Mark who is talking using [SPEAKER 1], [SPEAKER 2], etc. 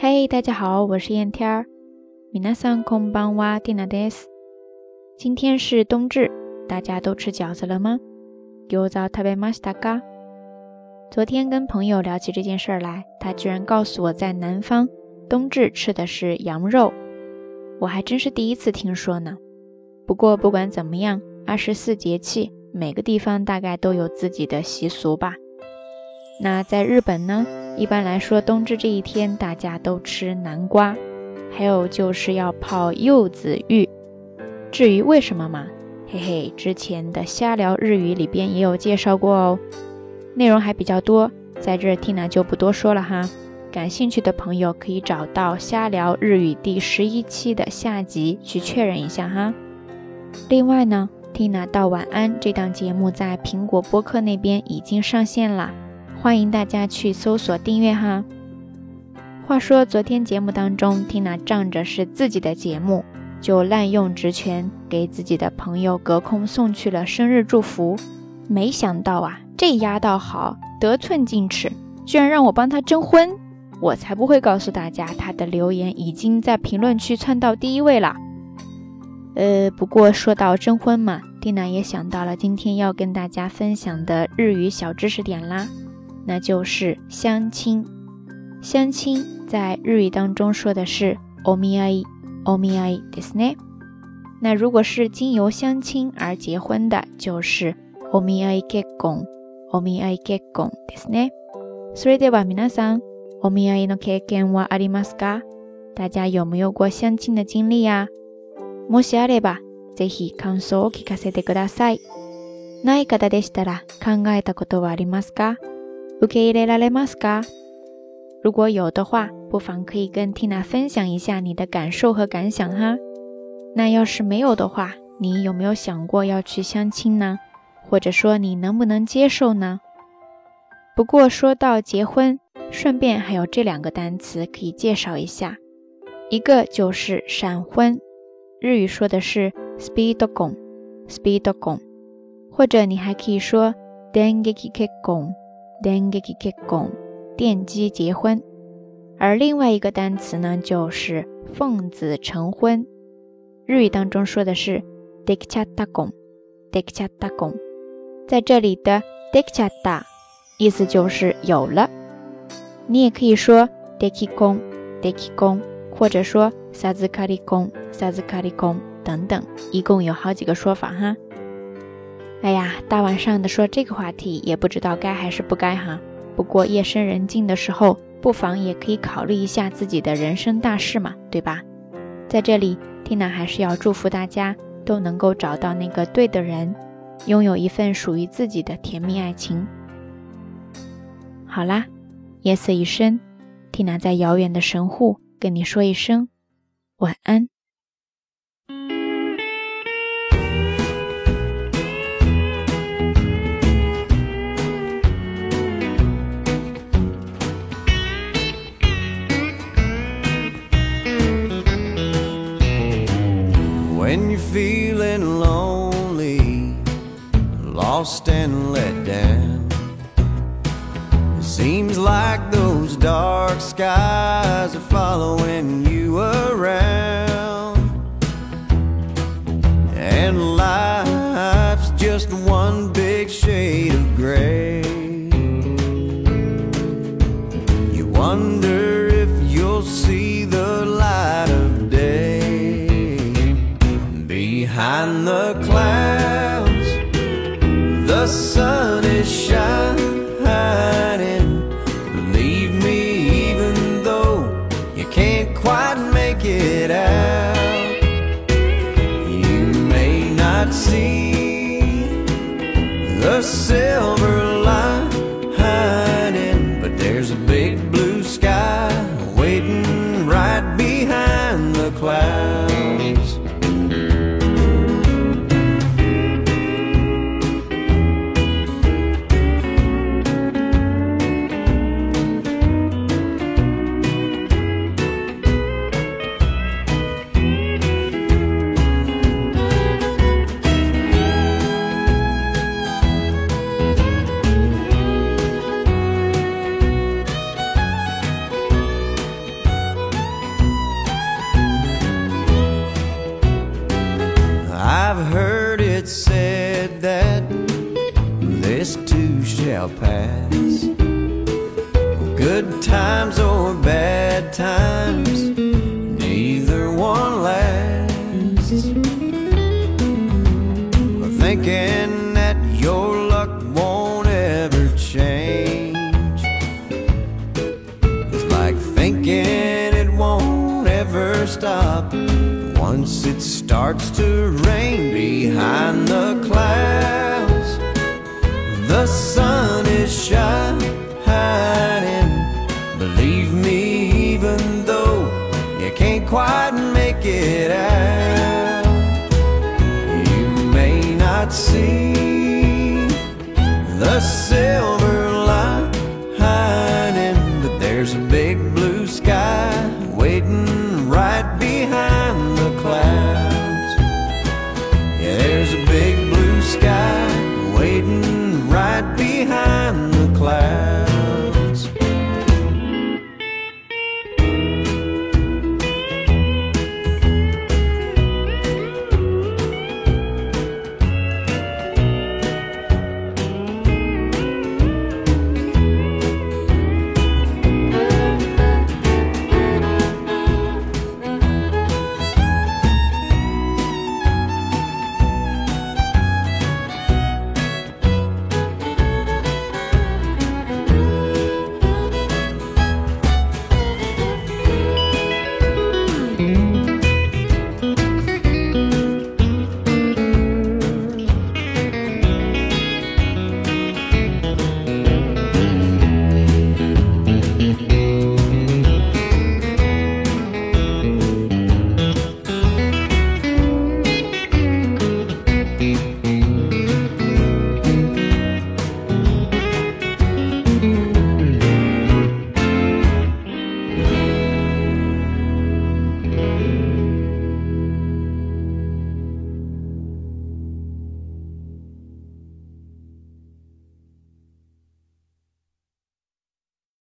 [SPEAKER 1] 嘿，大家好，我是燕天儿。Minasan konbanwa, d n a des。今天是冬至，大家都吃饺子了吗 u z a b e m a s h t a ga。昨天跟朋友聊起这件事来，他居然告诉我在南方冬至吃的是羊肉，我还真是第一次听说呢。不过不管怎么样，二十四节气每个地方大概都有自己的习俗吧。那在日本呢？一般来说，冬至这一天大家都吃南瓜，还有就是要泡柚子浴。至于为什么嘛，嘿嘿，之前的瞎聊日语里边也有介绍过哦，内容还比较多，在这听娜就不多说了哈。感兴趣的朋友可以找到瞎聊日语第十一期的下集去确认一下哈。另外呢，听娜道晚安这档节目在苹果播客那边已经上线啦。欢迎大家去搜索订阅哈。话说昨天节目当中，缇娜仗着是自己的节目，就滥用职权给自己的朋友隔空送去了生日祝福。没想到啊，这丫倒好，得寸进尺，居然让我帮她征婚！我才不会告诉大家，她的留言已经在评论区窜到第一位了。呃，不过说到征婚嘛，蒂娜也想到了今天要跟大家分享的日语小知识点啦。那就是相亲。相亲在日语当中说的是お見合い、お見合いですね。那如果是经由相亲而结婚的，就是お見合い結婚、お見合い結婚ですね。それでは皆さん、お見合いの経験はありますか？大家有没有过相亲的经历呀、啊？もしあれば、ぜひ感想を聞かせてください。ない方でしたら考えたことはありますか？o k 入れられま m か？s c a 如果有的话，不妨可以跟 Tina 分享一下你的感受和感想哈。那要是没有的话，你有没有想过要去相亲呢？或者说你能不能接受呢？不过说到结婚，顺便还有这两个单词可以介绍一下，一个就是闪婚，日语说的是 speedong，speedong，或者你还可以说 d e n g e k i k g o n g i 给 o n g 奠基结婚，而另外一个单词呢，就是奉子成婚。日语当中说的是 d e k c h a t a g o n d e k c h a t a g o n 在这里的 d e k c t a t a 意思就是有了。你也可以说 d e k i k o n d e k i k o n 或者说 “sazukari k o n s a z u k a r i k o n 等等，一共有好几个说法哈。哎呀，大晚上的说这个话题，也不知道该还是不该哈。不过夜深人静的时候，不妨也可以考虑一下自己的人生大事嘛，对吧？在这里，蒂娜还是要祝福大家都能够找到那个对的人，拥有一份属于自己的甜蜜爱情。好啦，夜色已深，蒂娜在遥远的神户跟你说一声晚安。When you're feeling lonely, lost and let down, it seems like those dark skies are following you around. And life's just one big shade of gray. You wonder if you'll see shall pass. Good times or bad times, neither one lasts. Thinking that your luck won't ever change is like thinking it won't ever stop once it starts to rain behind. see the silver.